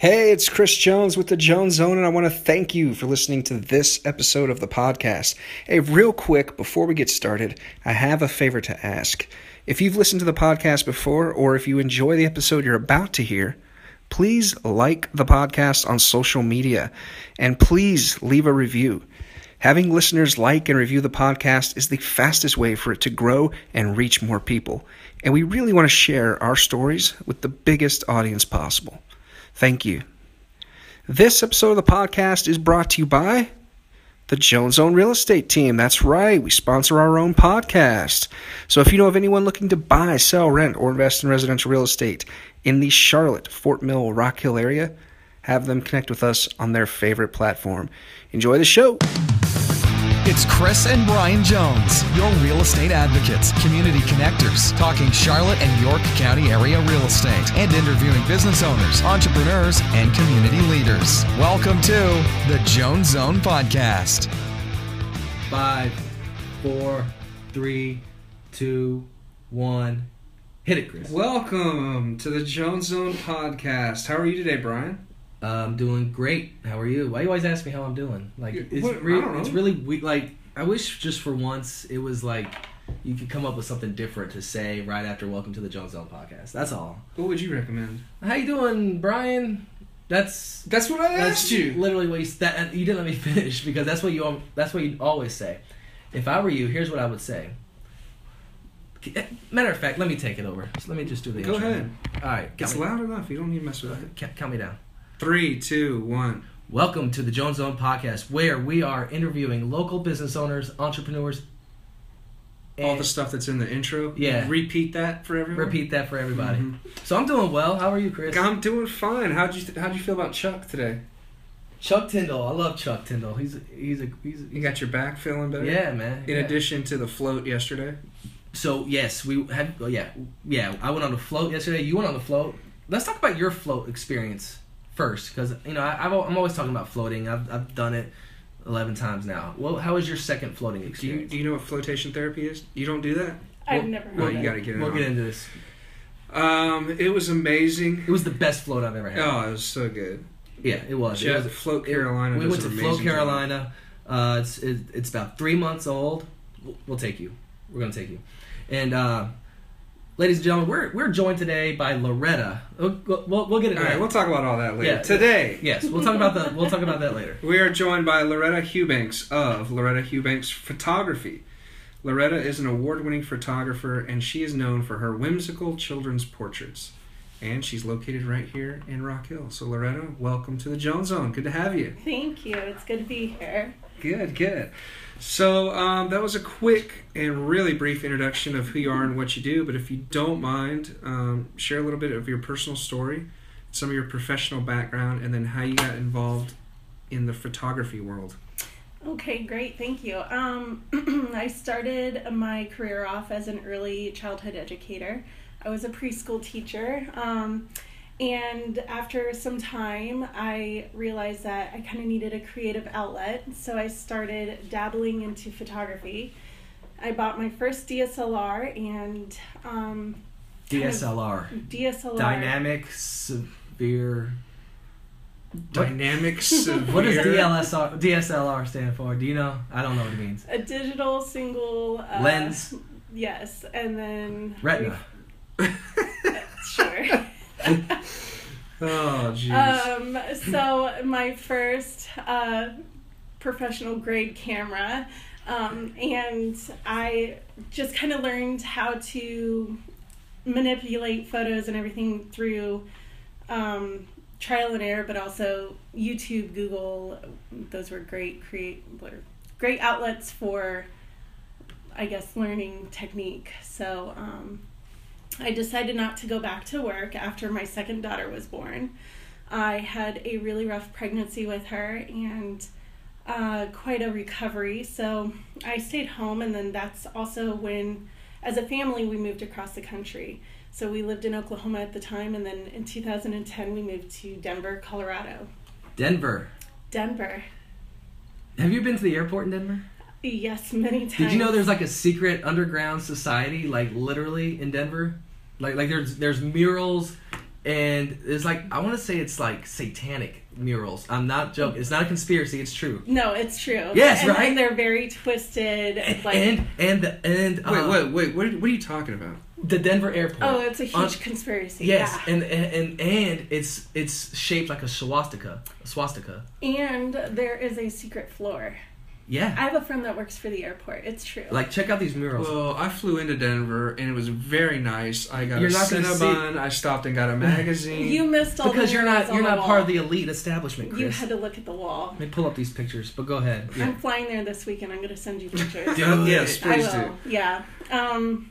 Hey, it's Chris Jones with the Jones Zone, and I want to thank you for listening to this episode of the podcast. Hey, real quick, before we get started, I have a favor to ask. If you've listened to the podcast before, or if you enjoy the episode you're about to hear, please like the podcast on social media and please leave a review. Having listeners like and review the podcast is the fastest way for it to grow and reach more people. And we really want to share our stories with the biggest audience possible. Thank you. This episode of the podcast is brought to you by the Jones Zone Real Estate Team. That's right, we sponsor our own podcast. So if you know of anyone looking to buy, sell, rent, or invest in residential real estate in the Charlotte, Fort Mill, Rock Hill area, have them connect with us on their favorite platform. Enjoy the show. It's Chris and Brian Jones, your real estate advocates, community connectors, talking Charlotte and York County area real estate, and interviewing business owners, entrepreneurs, and community leaders. Welcome to the Jones Zone Podcast. Five, four, three, two, one. Hit it, Chris. Welcome to the Jones Zone podcast. How are you today, Brian? I'm doing great. How are you? Why you always ask me how I'm doing? Like Yeah, it's what- I re- don't know. it's really we like. I wish just for once it was like you could come up with something different to say right after "Welcome to the Jones Zone podcast." That's all. What would you recommend? How you doing, Brian? That's That's what I that's asked you. literally what you that you didn't let me finish because that's what you that's what you always say. If I were you, here's what I would say. Eh, matter of fact, let me take it over. Just let me just do the Go intro. ahead. All right, It's me, loud enough. You don't need to mess with it. count me down. Three, two, one. Welcome to the Jones Zone podcast, where we are interviewing local business owners, entrepreneurs. All the stuff that's in the intro. Yeah. Repeat that for everyone. repeat that for everybody. Mhm. So I'm doing well. How are you, Chris? I'm doing fine. How'd you How'd you feel about Chuck today? Chuck Tyndall. I love Chuck Tyndall. He's he's a he's You got your back feeling better. yeah man. In yeah. addition to the float yesterday. So yes, we had oh, yeah yeah. I went on the float yesterday. You went on the float. Let's talk about your float experience first, because you know I, I've, i'm always talking about floating. I've I've done it eleven times now. Well, how was your second floating Do you experience? Do you know what flotation therapy is? You don't do that? I've Well- never heard well, of you gotta get it We'll on. get into this. Um, it was amazing. It was the best float I've ever had. Oh, it was so good. Yeah, it was. It Yeah, was the Float it- Carolina. we went to Float. Carolina. Uh, it's it, it's about three months old. We'll, we'll take you. We're gonna take you. And uh, ladies and gentlemen, we're we're joined today by Loretta. We'll, we'll, we'll get it. into right, we'll talk about all that later. Yeah. Today, yes, we'll talk about the we'll talk about that later. We are joined by Loretta Hughbanks of Loretta Hughbanks Photography. Loretta is an award winning photographer and she is known for her whimsical children's portraits. And she's located right here in Rock Hill. So, Loretta, welcome to the Jones Zone. Good to have you. Thank you. It's good to be here. Good, good. So, um, that was a quick and really brief introduction of who you are and what you do. But if you don't mind, um, share a little bit of your personal story, some of your professional background, and then how you got involved in the photography world. Okay, great. Thank you. Um, I started my career off as an early childhood educator. I was a preschool teacher. Um, and after some time, I realized that I kind of needed a creative outlet. So I started dabbling into photography. I bought my first DSLR and um, kind of- DSLR, DSLR. dynamic severe. Dynamic What does severe- DLSR DSLR stand for? Do you know? I don't know what it means. A digital single uh, Lens, Yes, and then retina. Oh, jeez. um, so my first uh, professional grade camera, um, and I just kind of learned how to manipulate photos and everything through um, trial and error, but also YouTube, Google. Those were great create great outlets for, I guess, learning technique. So. Um, I decided not to go back to work after my second daughter was born. I had a really rough pregnancy with her and uh, quite a recovery. So I stayed home, and then that's also when, as a family, we moved across the country. So we lived in Oklahoma at the time, and then in 2010, we moved to Denver, Colorado. Denver. Denver. Have you been to the airport in Denver? Yes, many times. Did you know there's like a secret underground society, like literally in Denver? Like like there's there's murals and it's like I want to say it's like satanic murals. I'm not joking. It's not a conspiracy. It's true. No, it's true. Yes, and, right? And they're very twisted. And like, and and and uh, Wait, wait, wait. What, what are you talking about? the Denver airport. oh, it's a huge On- conspiracy. Yes, yeah. and, and and and it's it's shaped like a swastika. A swastika. And there is a secret floor. Yeah. I have a friend that works for the airport. It's true. like check out these murals. Well, I flew into Denver and it was very nice. I got You're a not gonna Cinnabon. I stopped and got a magazine. you missed all because the you're not you're not wall. part of the elite establishment, Chris. You had to look at the wall. Let me pull up these pictures, but go ahead. Yeah. I'm flying there this weekend. I'm going to send you pictures. Do it. yes, I please will. do. Yeah. Um,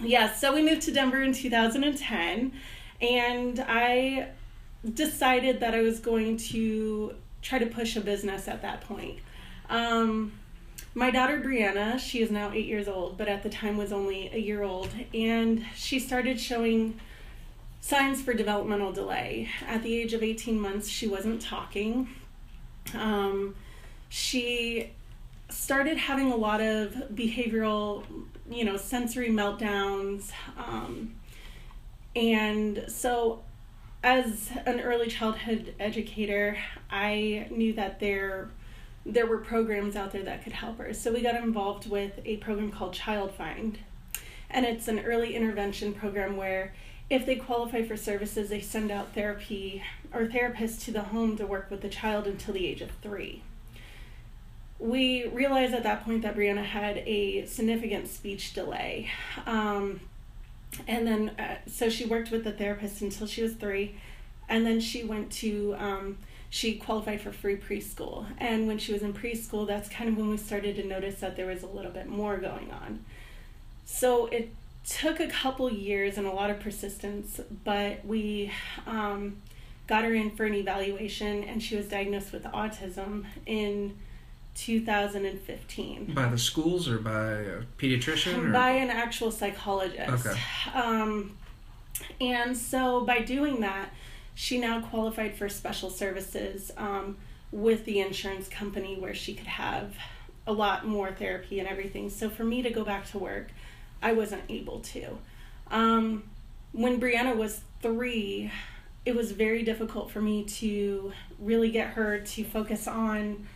yeah. So we moved to Denver in 2010, and I decided that I was going to try to push a business at that point. Um, my daughter Brianna, she is now eight years old, but at the time was only a year old, and she started showing signs for developmental delay. At the age of 18 months, she wasn't talking. Um, she started having a lot of behavioral, you know, sensory meltdowns. Um, and so, as an early childhood educator, I knew that there there were programs out there that could help her. So we got involved with a program called Child Find. And it's an early intervention program where if they qualify for services, they send out therapy or therapists to the home to work with the child until the age of three. We realized at that point that Brianna had a significant speech delay. Um, and then, uh, so she worked with the therapist until she was three. And then she went to, um, she qualified for free preschool. And when she was in preschool, that's kind of when we started to notice that there was a little bit more going on. So it took a couple years and a lot of persistence, but we um, got her in for an evaluation, and she was diagnosed with autism in 2015 by the schools or by a pediatrician? Or? by an actual psychologist. Okay. Um, and so by doing that, she now qualified for special services um, with the insurance company where she could have a lot more therapy and everything. So for me to go back to work, I wasn't able to. Um, when Brianna was three, it was very difficult for me to really get her to focus on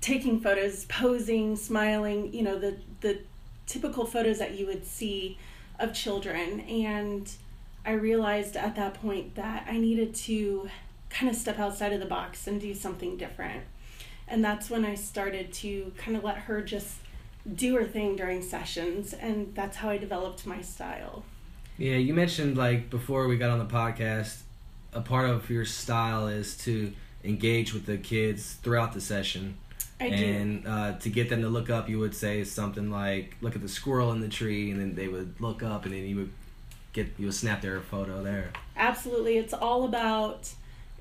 taking photos, posing, smiling, you know, the the typical photos that you would see of children and I realized at that point that I needed to kind of step outside of the box and do something different. And that's when I started to kind of let her just do her thing during sessions and that's how I developed my style. Yeah, you mentioned like before we got on the podcast, a part of your style is to engage with the kids throughout the session. I do. and uh, to get them to look up, you would say something like, "Look at the squirrel in the tree," and then they would look up, and then you would get you would snap their photo there. absolutely. It's all about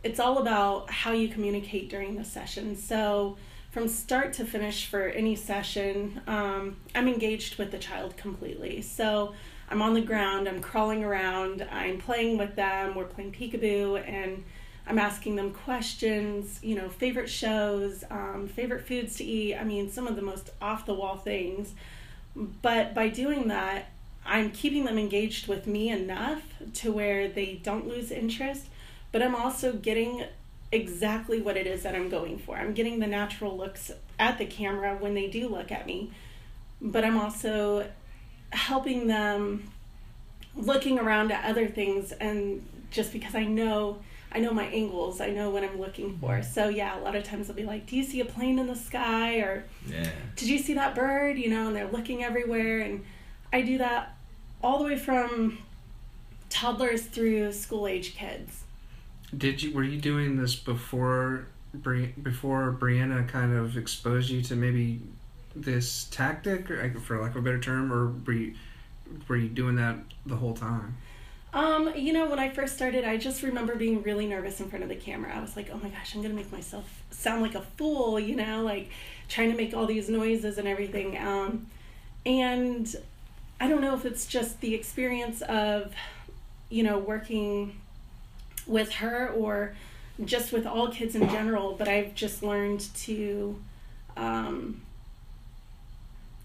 it's all about how you communicate during the session. So from start to finish for any session um, i'm engaged with the child completely. So i'm on the ground i'm crawling around i'm playing with them we're playing peekaboo and i'm asking them questions you know favorite shows um, favorite foods to eat i mean some of the most off the wall things. But by doing that I'm keeping them engaged with me enough to where they don't lose interest, but I'm also getting exactly what it is that I'm going for. I'm getting the natural looks at the camera when they do look at me, but I'm also helping them looking around at other things and just because I know I know my angles, I know what I'm looking for. Mm-hmm. So yeah, a lot of times they'll be like, "Do you see a plane in the sky?" or Yeah. did you see that bird? You know, and they're looking everywhere. And I do that all the way from toddlers through school age kids. Did you were you doing this before Bri- before Brianna kind of exposed you to maybe this tactic, or for lack of a better term, or were you, were you doing that the whole time? Um, you know, when I first started, I just remember being really nervous in front of the camera. I was like, oh my gosh, I'm gonna make myself sound like a fool, you know, like trying to make all these noises and everything. Um, and I don't know if it's just the experience of, you know, working with her or just with all kids in general, but I've just learned to um,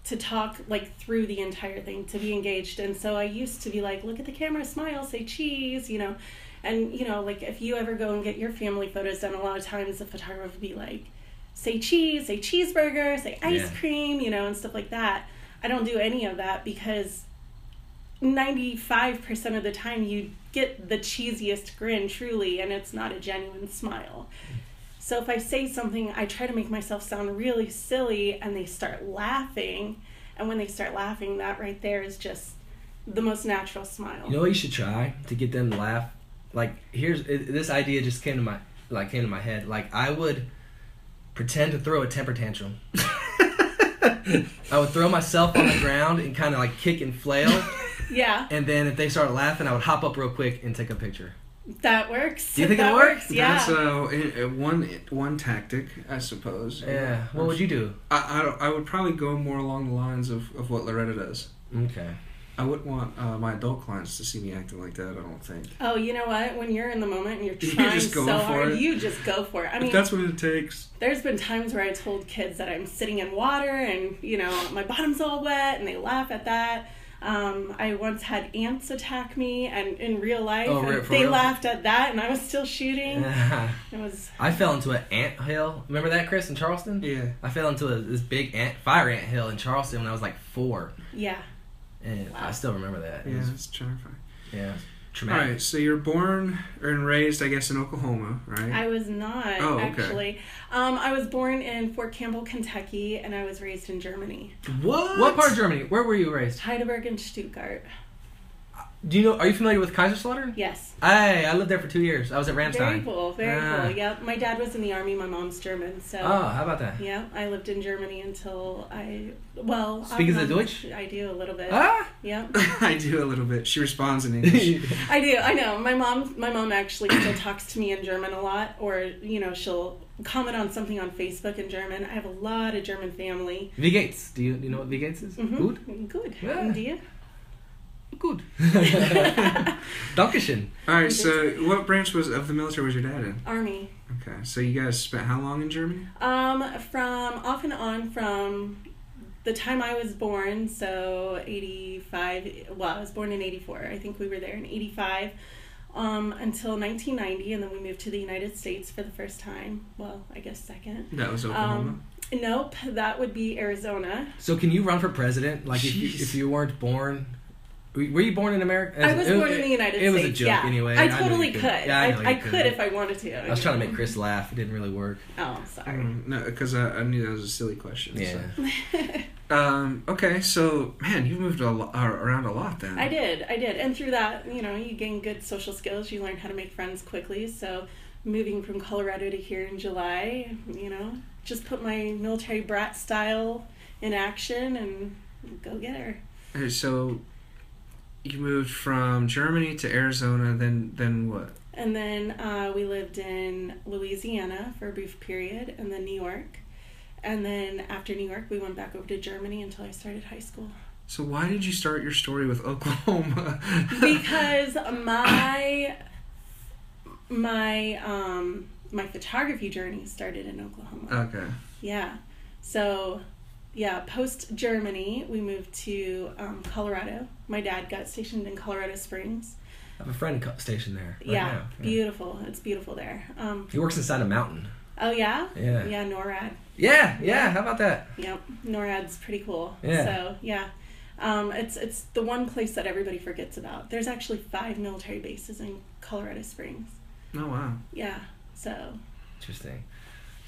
to talk like through the entire thing, to be engaged. And so I used to be like, look at the camera, smile, say cheese, you know. And you know, like if you ever go and get your family photos done, a lot of times the photographer will be like, "Say cheese, say cheeseburger, say ice Yeah. cream," you know, and stuff like that. I don't do any of that because ninety five percent of the time you get the cheesiest grin, truly, and it's not a genuine smile. So if I say something, I try to make myself sound really silly, and they start laughing. And when they start laughing, that right there is just the most natural smile. You know what you should try to get them to laugh? Like here's this idea just came to my like came to my head. Like I would pretend to throw a temper tantrum. I would throw myself on the ground and kind of like kick and flail, yeah, and then if they started laughing, I would hop up real quick and take a picture. that works. Do you think that it'll work? works? Yeah. That's uh, one one tactic, I suppose. Yeah. What would you do? I, I, don't- I would probably go more along the lines of, of what Loretta does. Okay. I wouldn't want uh, my adult clients to see me acting like that. I don't think. oh, you know what? When you're in the moment and you're You're trying so for hard, it. you just go for it. I If mean, that's what it takes. there's been times where I told kids that I'm sitting in water and you know my bottom's all wet, and they laugh at that. Um, I once had ants attack me, and in real life, Oh, and re- for they real? laughed at that, and I was still shooting. It was I fell into an ant hill. Remember that, Chris, in Charleston? Yeah. I fell into a, this big ant fire ant hill in Charleston when I was like four, yeah. And I still remember that. It Yeah, was- it's terrifying. yeah, All traumatic. right, so you're born and raised, I guess, in Oklahoma, right? I was not Oh, okay. actually. Um, I was born in Fort Campbell, Kentucky, and I was raised in Germany, what? What part of Germany? Where were you raised? Heidelberg and Stuttgart. Do you know? Are you familiar with Kaiserslautern? Yes. Hey, I lived there for two years. I was at Ramstein. Very Ramstein. cool. Very Ah. cool. Yep. My dad was in the army. My mom's German, so. Oh, how about that? Yeah, I lived in Germany until I well. Speaking I'm the Deutsch? I do a little bit. Ah. Yep, I do a little bit. She responds in English. I do. I know. My mom. My mom actually still talks to me in German a lot, or you know, she'll comment on something on Facebook in German. I have a lot of German family. Wie geht's? Do you, do you know what wie geht's is? Mhm. Good? Good. Yeah. And do you? Good. Dankeschön. All right, so what branch was of the military was your dad in? Army. Okay, so you guys spent how long in Germany? Um, from off and on from the time I was born, so 85, well, I was born in 84. I think we were there in 85 um, until 1990, and then we moved to the United States for the first time. Well, I guess second. That was Oklahoma. Um, nope, that would be Arizona. So can you run for president? Like if you, if you weren't born, were were you born in America? I was It- born in the United it States. It was a joke yeah. anyway. I totally you could. Yeah, I, know I, you could if I wanted to. I was trying to make Chris laugh. It didn't really work. Oh, sorry. Um, no, because I, I knew that was a silly question. Yeah. so. Um, okay, so man, you've moved a lo- uh, around a lot then. I did, I did, and through that, you know, you gain good social skills. You learn how to make friends quickly. So, moving from Colorado to here in July, you know, just put my military brat style in action and go get her. Okay, so you moved from Germany to Arizona, then then what? And then uh, we lived in Louisiana for a brief period, and then New York. And then after New York, we went back over to Germany until I started high school. So why did you start your story with Oklahoma? because my my um my photography journey started in Oklahoma. okay. Yeah. So yeah, post Germany, we moved to um, Colorado. My dad got stationed in Colorado Springs. I have a friend stationed there. right yeah, now. beautiful. It's beautiful there. Um, He works inside a mountain. oh yeah, Yeah. yeah, NORAD. Yeah, yeah. How about that? Yep, NORAD's pretty cool. Yeah. So yeah, um, it's it's the one place that everybody forgets about. There's actually five military bases in Colorado Springs. Oh wow. Yeah. So Interesting.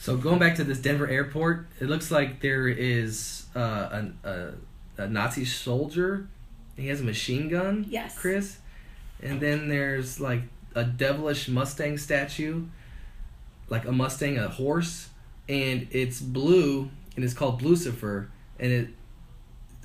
So going back to this Denver airport, it looks like there is uh, an, a, a Nazi soldier. He has a machine gun. Yes. Chris. And then there's like a devilish Mustang statue, like a Mustang, a horse, and it's blue and it's called Lucifer. And it,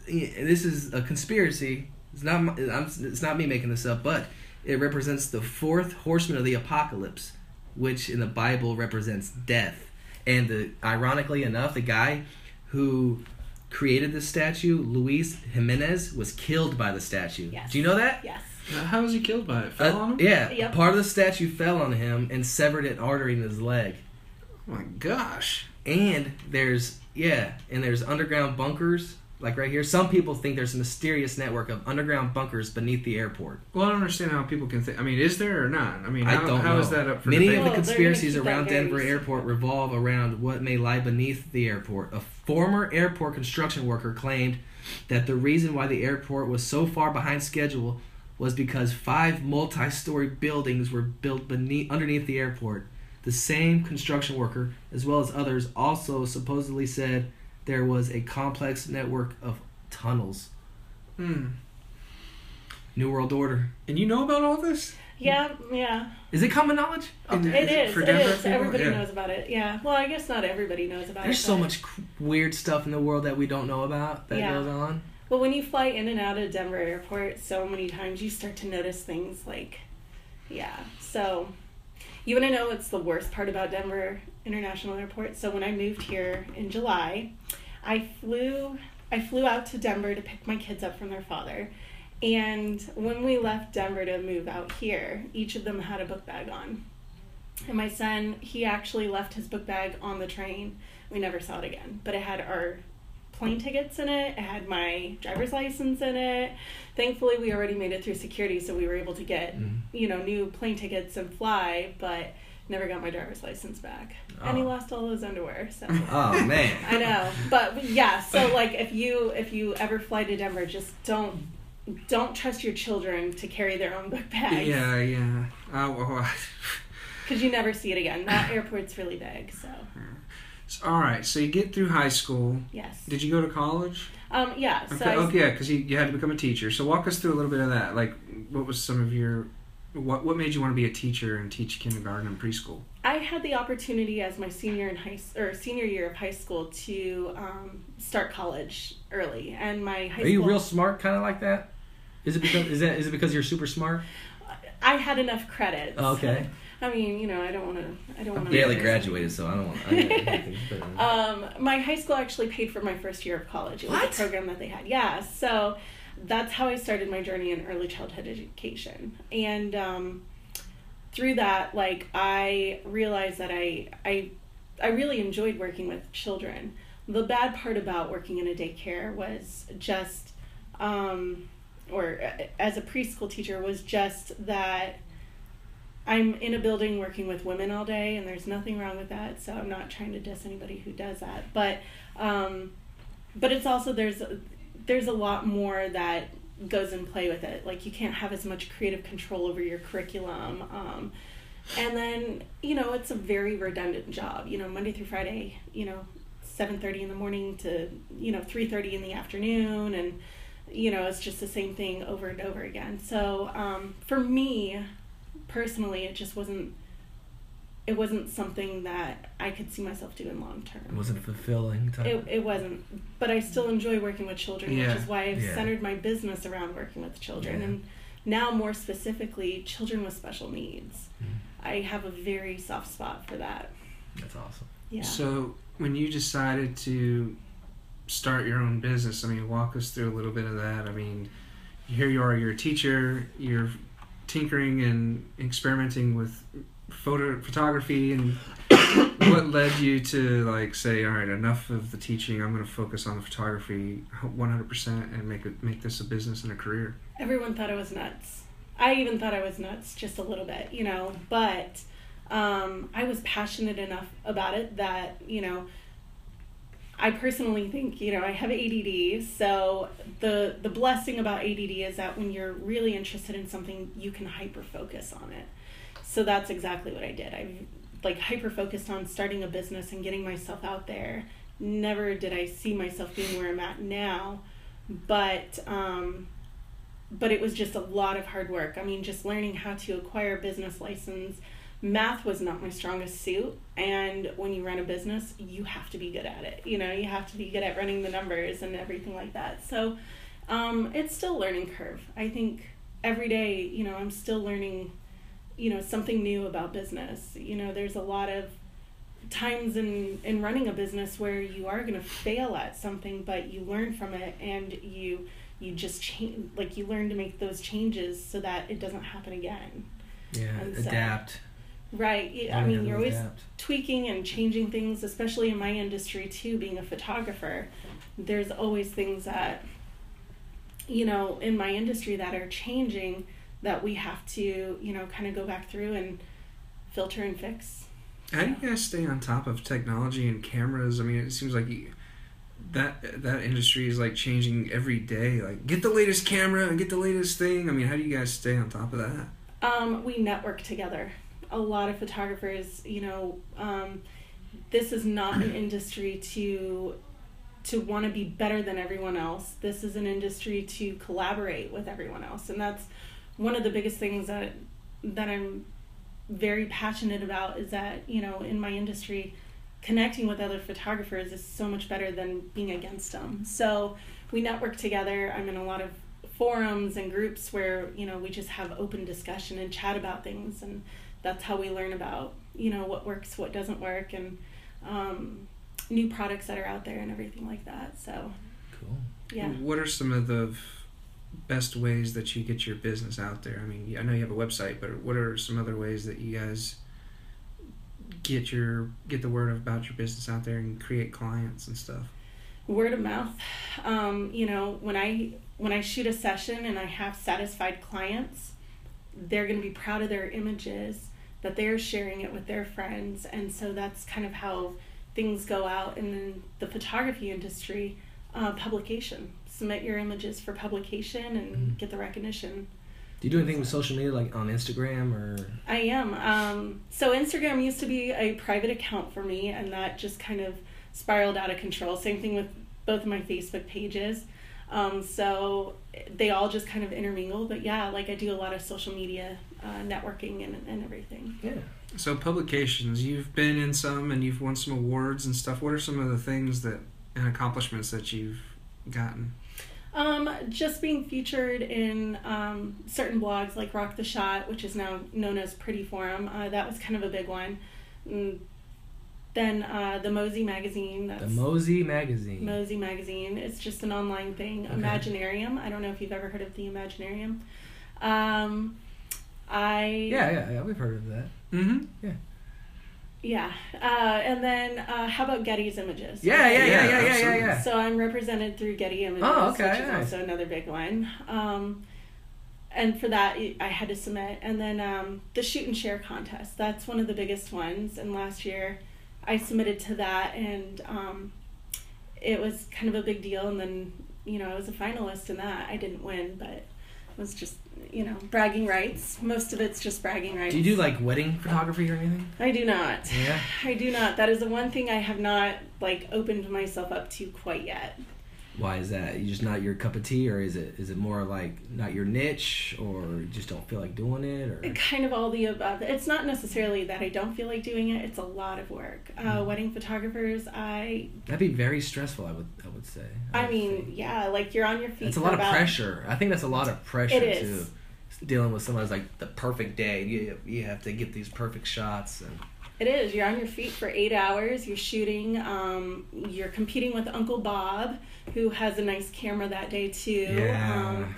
this is a conspiracy. It's not. my- I'm, it's not me making this up, but it represents the fourth horseman of the apocalypse, which in the Bible represents death. And the ironically enough, the guy who created this statue, Luis Jimenez, was killed by the statue. Yes. Do you know that? yes. How was he killed by it? Fell Uh, on him? yeah, Yep. part of the statue fell on him and severed an artery in his leg. Oh my gosh. And there's yeah, and there's underground bunkers like right here, some people think there's a mysterious network of underground bunkers beneath the airport. Well, I don't understand how people can think. I mean, is there or not? I mean, I how, don't how know. is that up for Many debate? of the conspiracies keep that around Denver. Airport revolve around what may lie beneath the airport. A former airport construction worker claimed that the reason why the airport was so far behind schedule was because five multi-story buildings were built beneath underneath the airport. The same construction worker, as well as others, also supposedly said there was a complex network of tunnels. Hmm. New World Order. And you know about all this? Yeah, yeah. Is it common knowledge? In- It is. for It Denver is. people? Everybody Yeah. knows about it. Yeah. Well, I guess not everybody knows about There's it. There's so much weird stuff in the world that we don't know about that Yeah. goes on. Well, when you fly in and out of Denver Airport so many times, you start to notice things like, yeah. So, you want to know what's the worst part about Denver International Airport? So when I moved here in July, I flew I flew out to Denver to pick my kids up from their father. And when we left Denver to move out here, each of them had a book bag on. And my son, he actually left his book bag on the train. We never saw it again. But it had our plane tickets in it. It had my driver's license in it. Thankfully, we already made it through security, so we were able to get Mhm. you know new plane tickets and fly. But never got my driver's license back, and he Oh. lost all his underwear. So Oh man. I know, but yeah. So like, if you if you ever fly to Denver, just don't don't trust your children to carry their own book bags. Yeah, yeah. Oh, well, Because you never see it again. That airport's really big. So so- all right, so you get through high school. yes. Did you go to college? Um. Yeah. So Okay, I, okay, yeah, because you, you had to become a teacher. So walk us through a little bit of that. Like, what was some of your, what what made you want to be a teacher and teach kindergarten and preschool? I had the opportunity as my senior in high s- or senior year of high school to um, start college early, and my high Are you real smart, kind of like that? Is it because is that is it because you're super smart? I had enough credits. Oh, okay. I mean, you know, I don't want to. I don't want to. Barely graduated, so I don't want. Don't Um, my high school actually paid for my first year of college. It was What? a program that they had. Yeah, so that's how I started my journey in early childhood education. And um, through that, like I realized that I I I really enjoyed working with children. The bad part about working in a daycare was just, um, or uh, as a preschool teacher, was just that I'm in a building working with women all day, and there's nothing wrong with that. So I'm not trying to diss anybody who does that, but um, but it's also there's there's a lot more that goes in play with it. Like you can't have as much creative control over your curriculum. Um, and then you know it's a very redundant job. You know Monday through Friday. You know seven thirty in the morning to you know three thirty in the afternoon, and you know it's just the same thing over and over again. So um, for me personally, it just wasn't. It wasn't something that I could see myself doing long term. It wasn't fulfilling. Type. It, it wasn't, but I still enjoy working with children, Yeah. which is why I've Yeah. centered my business around working with children. Yeah. And now, more specifically, children with special needs. Mhm. I have a very soft spot for that. That's awesome. Yeah. So when you decided to start your own business, I mean, walk us through a little bit of that. I mean, here you are, you're a teacher, you're tinkering and experimenting with photo photography and what led you to like say all right enough of the teaching i'm going to focus on the photography 100% and make it make this a business and a career Everyone thought I was nuts. I even thought I was nuts just a little bit, you know, but um, I was passionate enough about it that, you know, I personally think, you know, I have ADD, so the the blessing about ADD is that when you're really interested in something, you can hyper focus on it. So that's exactly what I did. I like hyper focused on starting a business and getting myself out there. Never did I see myself being where I'm at now, but um, but it was just a lot of hard work. I mean, just learning how to acquire a business license. Math was not my strongest suit, and when you run a business, you have to be good at it. You know, you have to be good at running the numbers and everything like that. So, um, it's still a learning curve. I think every day, you know, I'm still learning, you know, something new about business. You know, there's a lot of times in in running a business where you are going to fail at something, but you learn from it and you you just change like you learn to make those changes so that it doesn't happen again Yeah. So- adapt. Right. I mean, you're always adapt. tweaking and changing things, especially in my industry too, being a photographer. There's always things that, you know, in my industry that are changing that we have to, you know, kind of go back through and filter and fix. How do you guys stay on top of technology and cameras? I mean, it seems like you, that that industry is like changing every day. Like, get the latest camera and get the latest thing. I mean, how do you guys stay on top of that? Um, we network together. A lot of photographers, you know, um, this is not an industry to to want to be better than everyone else. This is an industry to collaborate with everyone else, and that's one of the biggest things that that I'm very passionate about. Is that you know, in my industry, connecting with other photographers is so much better than being against them. So we network together. I'm in a lot of forums and groups where you know we just have open discussion and chat about things and that's how we learn about you know what works what doesn't work and um, new products that are out there and everything like that so Cool. yeah What are some of the best ways that you get your business out there? I mean, I know you have a website, but what are some other ways that you guys get your get the word about your business out there and create clients and stuff? word of mouth um, you know when i when i shoot a session and i have satisfied clients they're going to be proud of their images that they're sharing it with their friends and so that's kind of how things go out in the photography industry uh, publication submit your images for publication and Mhm. get the recognition Do you do anything with social media, like on Instagram or? I am. Um, so Instagram used to be a private account for me, and that just kind of spiraled out of control. Same thing with both of my Facebook pages. Um, so they all just kind of intermingle. But yeah, like I do a lot of social media uh, networking and, and everything. Yeah. So publications, you've been in some and you've won some awards and stuff. What are some of the things that and accomplishments that you've gotten? Um, just being featured in um, certain blogs like Rock the Shot, which is now known as Pretty Forum, uh, that was kind of a big one. Mm, then uh, the Mosey magazine. That's The Mosey magazine. Mosey magazine. It's just an online thing. Okay. Imaginarium. I don't know if you've ever heard of the Imaginarium. Um, I yeah, yeah, yeah. We've heard of that. Mm-hmm. yeah. Yeah, uh, and then uh, how about Getty's Images? Yeah, yeah, yeah, Yeah, yeah, yeah, yeah, So I'm represented through Getty Images, Oh, okay, which is nice. also another big one. Um, and for that, I had to submit. And then um, the shoot and share contest. That's one of the biggest ones. And last year, I submitted to that, and um, it was kind of a big deal. And then, you know, I was a finalist in that. I didn't win, but it was just, you know, bragging rights. Most of it's just bragging rights. Do you do like wedding photography or anything? I do not. Yeah. I do not. That is the one thing I have not like opened myself up to quite yet. Why is that? You just not your cup of tea, or is it is it more like not your niche, or you just don't feel like doing it, or? Kind of all the above. It's not necessarily that I don't feel like doing it. It's a lot of work. Uh, Mm. wedding photographers, I, That'd be very stressful. I would I would say. I would mean, think. yeah, like you're on your feet. it's a lot of pressure. I think that's a lot of pressure too. Dealing with someone who's like the perfect day, you you have to get these perfect shots, and It is. You're on your feet for eight hours. You're shooting. Um, you're competing with Uncle Bob, who has a nice camera that day too. Um,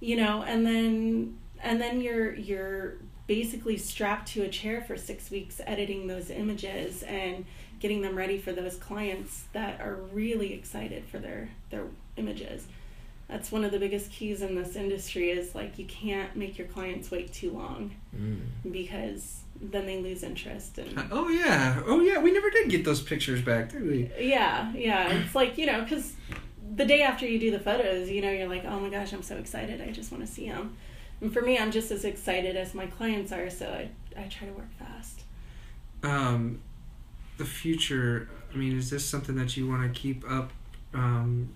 you know, and then and then you're you're basically strapped to a chair for six weeks editing those images and getting them ready for those clients that are really excited for their their images. That's one of the biggest keys in this industry is like you can't make your clients wait too long mm. because then they lose interest and Oh yeah, oh yeah. We never did get those pictures back, did we? yeah yeah it's like you know because the day after you do the photos you know you're like oh my gosh i'm so excited i just want to see them and for me i'm just as excited as my clients are so i, I try to work fast Um, the future. I mean, is this something that you want to keep up um,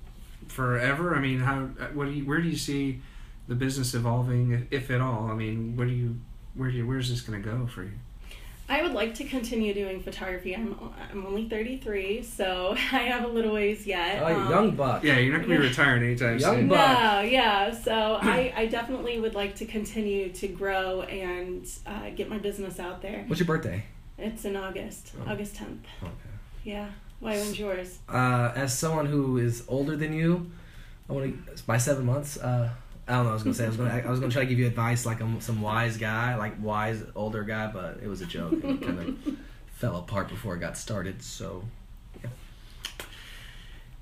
forever? I mean, how? What do you? Where do you see the business evolving, if, if at all? I mean, what do you? Where do you? Where's this going to go for you? i would like to continue doing photography i'm, I'm only 33 so i have a little ways yet oh, Um, young buck. Yeah, you're not going to be retiring anytime Young soon. buck. No, yeah. So I, I definitely would like to continue to grow and uh, get my business out there. What's your birthday? It's in August, Oh. August 10th. Okay. Yeah. Why, when's yours? Uh, as someone who is older than you, I want to by seven months. Uh, I don't know. I was gonna say I was gonna I was gonna try to give you advice like I'm some wise guy, like wise older guy, but it was a joke. and It kind of fell apart before it got started. So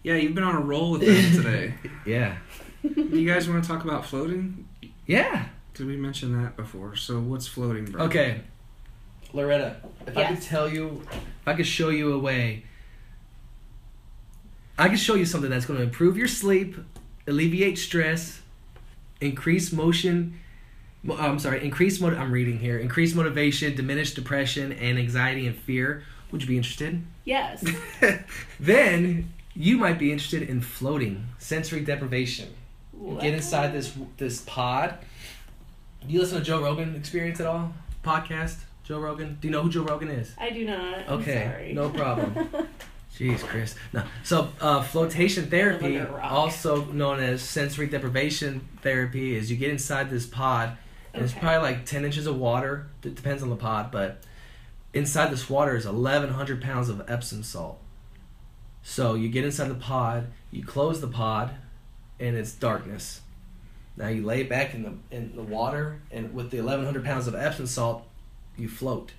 Yeah, you've been on a roll with that today. yeah, you guys want to talk about floating? yeah. Did we mention that before? So what's floating, bro? Okay, Loretta, if I could tell you, if I could show you a way, I could show you something that's going to improve your sleep, alleviate stress, increase motion. Uh, I'm sorry, increase. Mo- I'm reading here. Increase motivation, diminish depression and anxiety and fear. Would you be interested? Yes. Then you might be interested in floating, sensory deprivation. You get inside this this pod. Do you listen to Joe Rogan Experience at all? Podcast. Joe Rogan. Do you know who Joe Rogan is? I do not. Okay, no problem. Jeez, Chris. No. So, uh, flotation therapy, Live under a rock. also known as sensory deprivation therapy, is you get inside this pod, and it's probably like 10 inches of water. It depends on the pod, but inside this water is 1,100 pounds of Epsom salt. So, you get inside the pod, you close the pod, and it's darkness. Now, you lay back in the, in the water, and with the 1,100 pounds of Epsom salt, you float.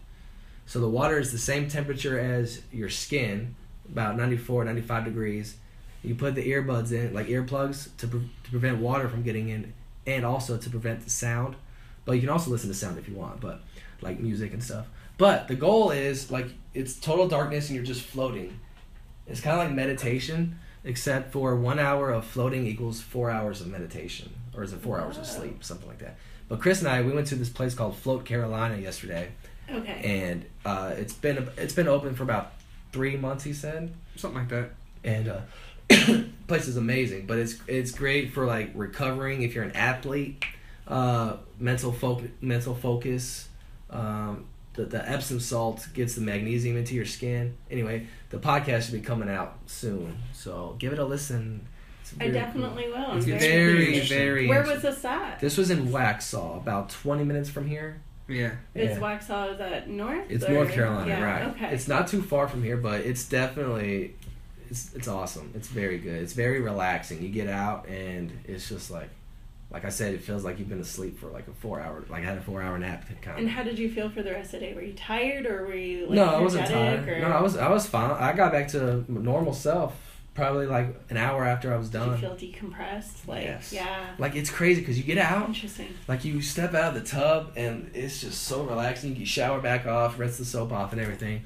So the water is the same temperature as your skin, about 94, 95 degrees. You put the earbuds in, like earplugs, to, pre- to prevent water from getting in and also to prevent the sound. But you can also listen to sound if you want, but like music and stuff. But the goal is like it's total darkness and you're just floating. It's kind of like meditation, except for one hour of floating equals four hours of meditation, or is it four hours of sleep, something like that. But Chris and I, we went to this place called Float Carolina yesterday, Okay. and uh, it's been it's been open for about three months. He said, Something like that. and uh, place is amazing. But it's it's great for like recovering if you're an athlete, uh, mental focus, mental focus. Um, the the Epsom salt gets the magnesium into your skin. Anyway, the podcast should be coming out soon, so give it a listen. It's I very definitely will. It's very, very very. Where was this at? This was in Waxhaw, about twenty minutes from here. Yeah. Is Yeah. Waxhaw is that north? It's or- North Carolina, yeah, right? Okay. It's not too far from here, but it's definitely it's it's awesome. It's very good. It's very relaxing. You get out and it's just like like I said, it feels like you've been asleep for like a four hour like I had a four hour nap kind of. And how did you feel for the rest of the day? Were you tired or were you like no, I wasn't tired. Or No, I was I was fine. I got back to normal self probably like an hour after I was Did you done. feel decompressed? Like Yes. yeah. Like it's crazy because you get out, Interesting. like you step out of the tub and it's just so relaxing. You shower back off, rinse the soap off and everything,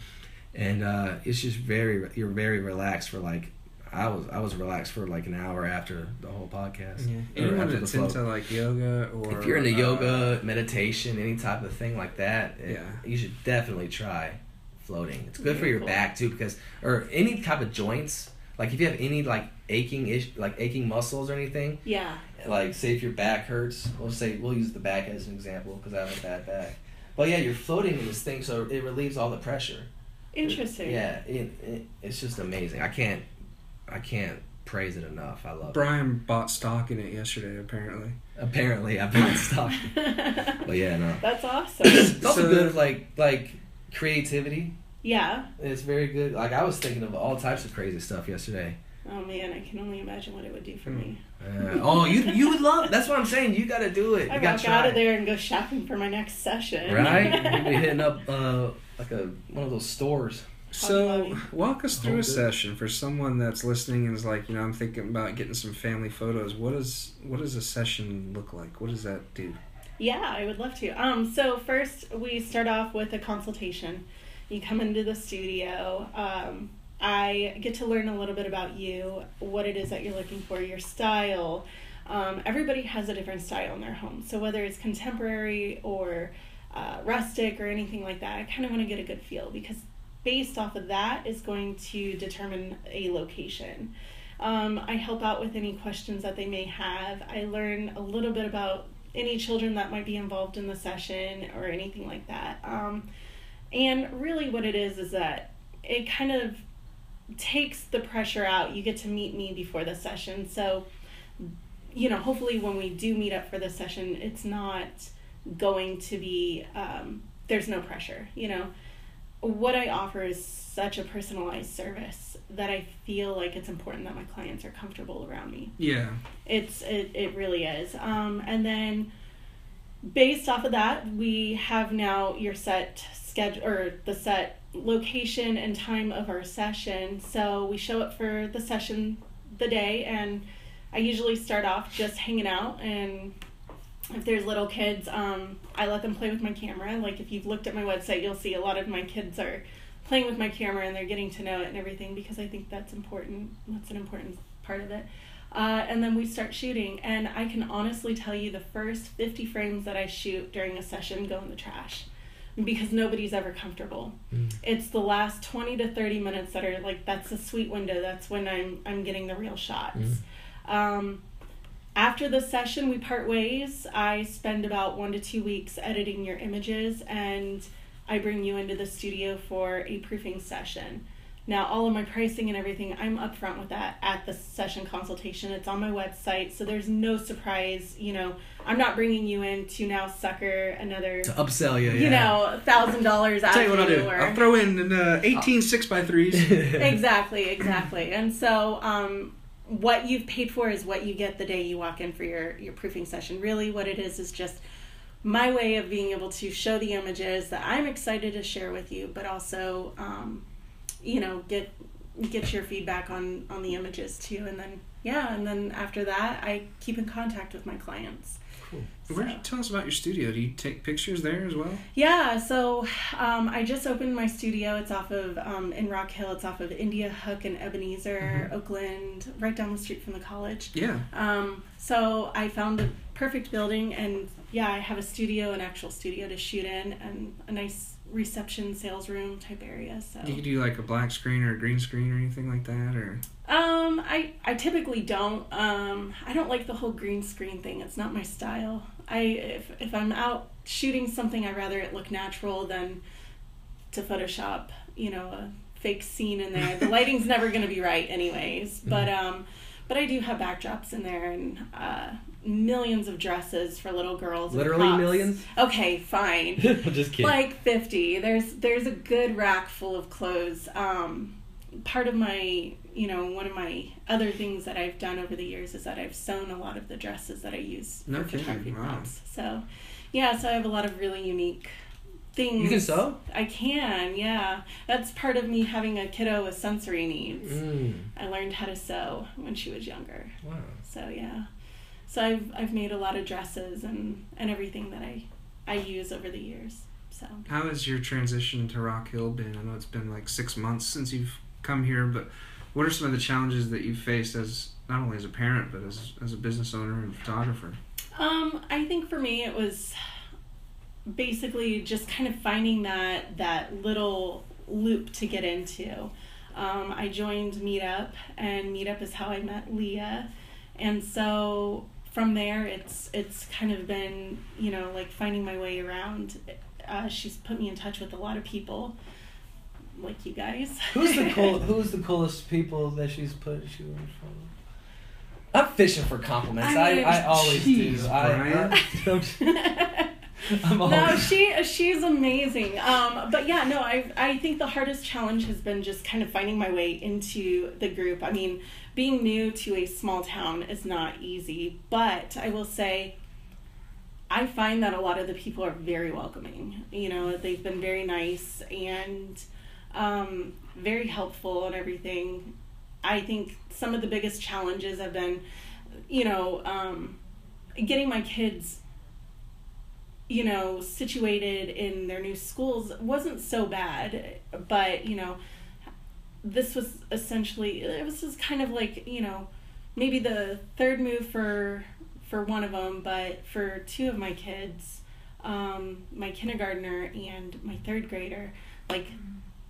and uh, it's just very you're very relaxed for like I was I was relaxed for like an hour after the whole podcast. Or Anyone after the that's into like yoga or if you're into uh, yoga, meditation, any type of thing like that, it- Yeah. you should definitely try floating. It's good for your back too because or any type of joints. Like if you have any like aching ish like aching muscles or anything, Yeah. like say if your back hurts we'll say we'll use the back as an example because i have a bad back but yeah you're floating in this thing so it relieves all the pressure Interesting. yeah it, it, it's just amazing i can't i can't praise it enough i love it Brian bought stock in it yesterday, apparently. apparently i bought stock but yeah no That's awesome. it's also So- good like like creativity yeah. it's very good like i was thinking of all types of crazy stuff yesterday Oh man, I can only imagine what it would do for me. uh, oh you you would love that's what i'm saying you gotta do it you I gotta walk try out of there and go shopping for my next session. right you'll be hitting up uh like a one of those stores So, walk us through a session for someone that's listening and is like, you know, I'm thinking about getting some family photos. What does what does a session look like? What does that do? Yeah, I would love to. Um, so first we start off with a consultation. You come into the studio. Um, I get to learn a little bit about you, what it is that you're looking for, your style. Um, everybody has a different style in their home. So whether it's contemporary or uh, rustic or anything like that, I kind of want to get a good feel because based off of that is going to determine a location. Um, I help out with any questions that they may have. I learn a little bit about any children that might be involved in the session or anything like that. Um, and really, what it is is that it kind of takes the pressure out. You get to meet me before the session. So, you know, hopefully, when we do meet up for the session, it's not going to be, um, there's no pressure, you know. what I offer is such a personalized service that I feel like it's important that my clients are comfortable around me. Yeah. It's it, it really is. Um, and then based off of that, we have now your set schedule or the set location and time of our session. So we show up for the session the day and I usually start off just hanging out and if there's little kids, um, I let them play with my camera. Like if you've looked at my website, you'll see a lot of my kids are playing with my camera and they're getting to know it and everything because I think that's important. That's an important part of it. Uh, and then we start shooting, and I can honestly tell you the first 50 frames that I shoot during a session go in the trash because nobody's ever comfortable. Mm. It's the last 20 to 30 minutes that are like that's a sweet window. That's when I'm I'm getting the real shots. Mm. Um, after the session, we part ways. I spend about one to two weeks editing your images, and I bring you into the studio for a proofing session. Now, all of my pricing and everything, I'm upfront with that at the session consultation. It's on my website, so there's no surprise. You know, I'm not bringing you in to now sucker another, To upsell you, yeah. you know, thousand dollars out Tell you what I'll do. or- I'll throw in an uh, 18 6 by 3s exactly, exactly. And so, um, what you've paid for is what you get the day you walk in for your your proofing session. Really, what it is is just my way of being able to show the images that I'm excited to share with you, but also, um, you know, get get your feedback on on the images too, and then yeah, and then after that, I keep in contact with my clients. Cool. Where So- tell us about your studio? Do you take pictures there as well? Yeah, so um, I just opened my studio. It's off of um, in Rock Hill. It's off of India Hook and Ebenezer, Oakland, right down the street from the college. Yeah. Um, so I found the perfect building, and yeah, I have a studio, an actual studio to shoot in, and a nice reception sales room type area. So Do you do like a black screen or a green screen or anything like that, or um, I I typically don't. Um, I don't like the whole green screen thing. It's not my style. I if if I'm out shooting something, I'd rather it look natural than to Photoshop. You know, a fake scene in there. The lighting's never going to be right, anyways. But um, but I do have backdrops in there and uh, millions of dresses for little girls. Literally millions? Okay, fine Just kidding. like 50 there's there's a good rack full of clothes um part of my you know one of my other things that i've done over the years is that i've sewn a lot of the dresses that i use No for kidding, photography wow. props so yeah so i have a lot of really unique things You can sew? i can yeah that's part of me having a kiddo with sensory needs Mm. i learned how to sew when she was younger Wow. so yeah so i've i've made a lot of dresses and and everything that i i use over the years so how has your transition to Rock Hill been? I know it's been like six months since you've come here, but what are some of the challenges that you've faced as not only as a parent but as as a business owner and photographer? Um, I think for me it was basically just kind of finding that that little loop to get into. Um, I joined Meetup, and Meetup is how I met Leah, and so from there it's it's kind of been you know like finding my way around. Uh, she's put me in touch with a lot of people, like you guys. Who's the cool? Who's the coolest people that she's put you in front of? I'm fishing for compliments. I, I mean, I, always jeez, do. I, Brian. I, I'm no, she she's amazing. Um, but yeah, no, I I think the hardest challenge has been just kind of finding my way into the group. I mean, being new to a small town is not easy, but I will say. I find that a lot of the people are very welcoming. You know, they've been very nice and um, very helpful and everything. I think some of the biggest challenges have been, you know, um, getting my kids you know, situated in their new schools wasn't so bad, but you know, this was essentially it was just kind of like you know, maybe the third move for for one of them, but for two of my kids, um, my kindergartner and my third grader, like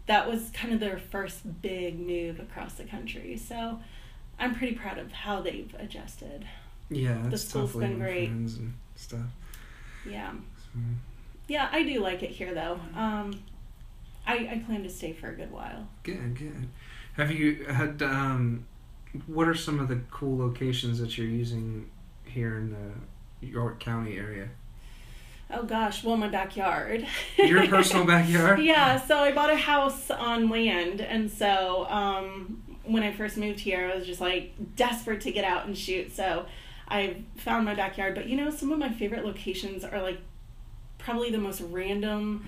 that was kind of their first big move across the country. So I'm pretty proud of how they've adjusted. Yeah, The school's been great. and stuff. Yeah. So, Yeah, I do like it here though. Um, I, I plan to stay for a good while. Good, good. Have you had um, what are some of the cool locations that you're using here in the York County area? Oh gosh, well, my backyard. Your personal backyard? yeah, so I bought a house on land, and so um, when I first moved here, I was just like desperate to get out and shoot. So I found my backyard, but you know, some of my favorite locations are like probably the most random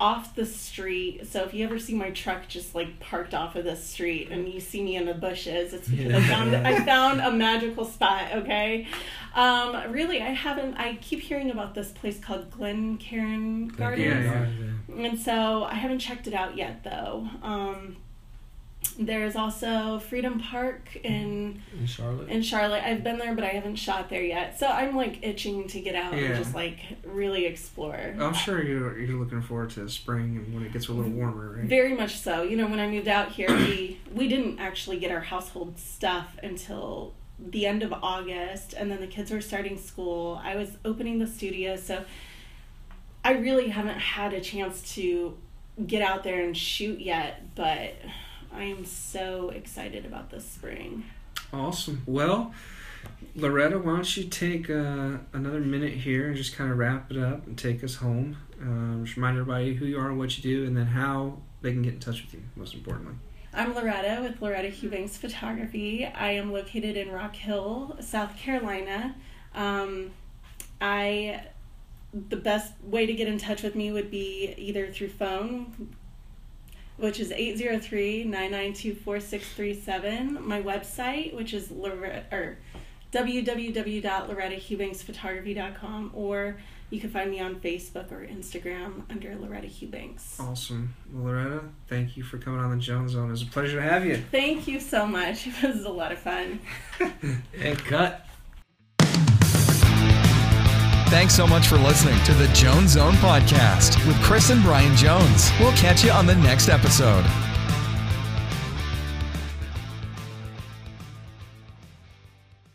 off the street. So if you ever see my truck just like parked off of the street and you see me in the bushes, it's because I found I found a magical spot. Okay, um, really, I haven't. I keep hearing about this place called Glencairn Gardens, Yeah, yeah. and so I haven't checked it out yet though. Um, there's also Freedom Park in In Charlotte. in Charlotte. I've been there, but I haven't shot there yet. So I'm like itching to get out Yeah. and just like really explore. I'm sure you're you're looking forward to spring and when it gets a little warmer, right? Very much so. You know, when I moved out here, we we didn't actually get our household stuff until the end of August, and then the kids were starting school. I was opening the studio, so I really haven't had a chance to get out there and shoot yet. But I am so excited about this spring. Awesome. Well, Loretta, why don't you take uh, another minute here and just kind of wrap it up and take us home? Um, just remind everybody who you are, what you do, and then how they can get in touch with you. Most importantly. I'm Loretta with Loretta Hughbanks Photography. I am located in Rock Hill, South Carolina. Um, I the best way to get in touch with me would be either through phone, which is 803-992-4637, my website, which is Loretta, or www.lorettahughbanksphotography.com, or you can find me on Facebook or Instagram under Loretta Hughbanks. Awesome. Well, Loretta, thank you for coming on the Jones Zone. It was a pleasure to have you. Thank you so much. It was a lot of fun. And cut. Thanks so much for listening to the Jones Zone Podcast with Chris and Brian Jones. We'll catch you on the next episode.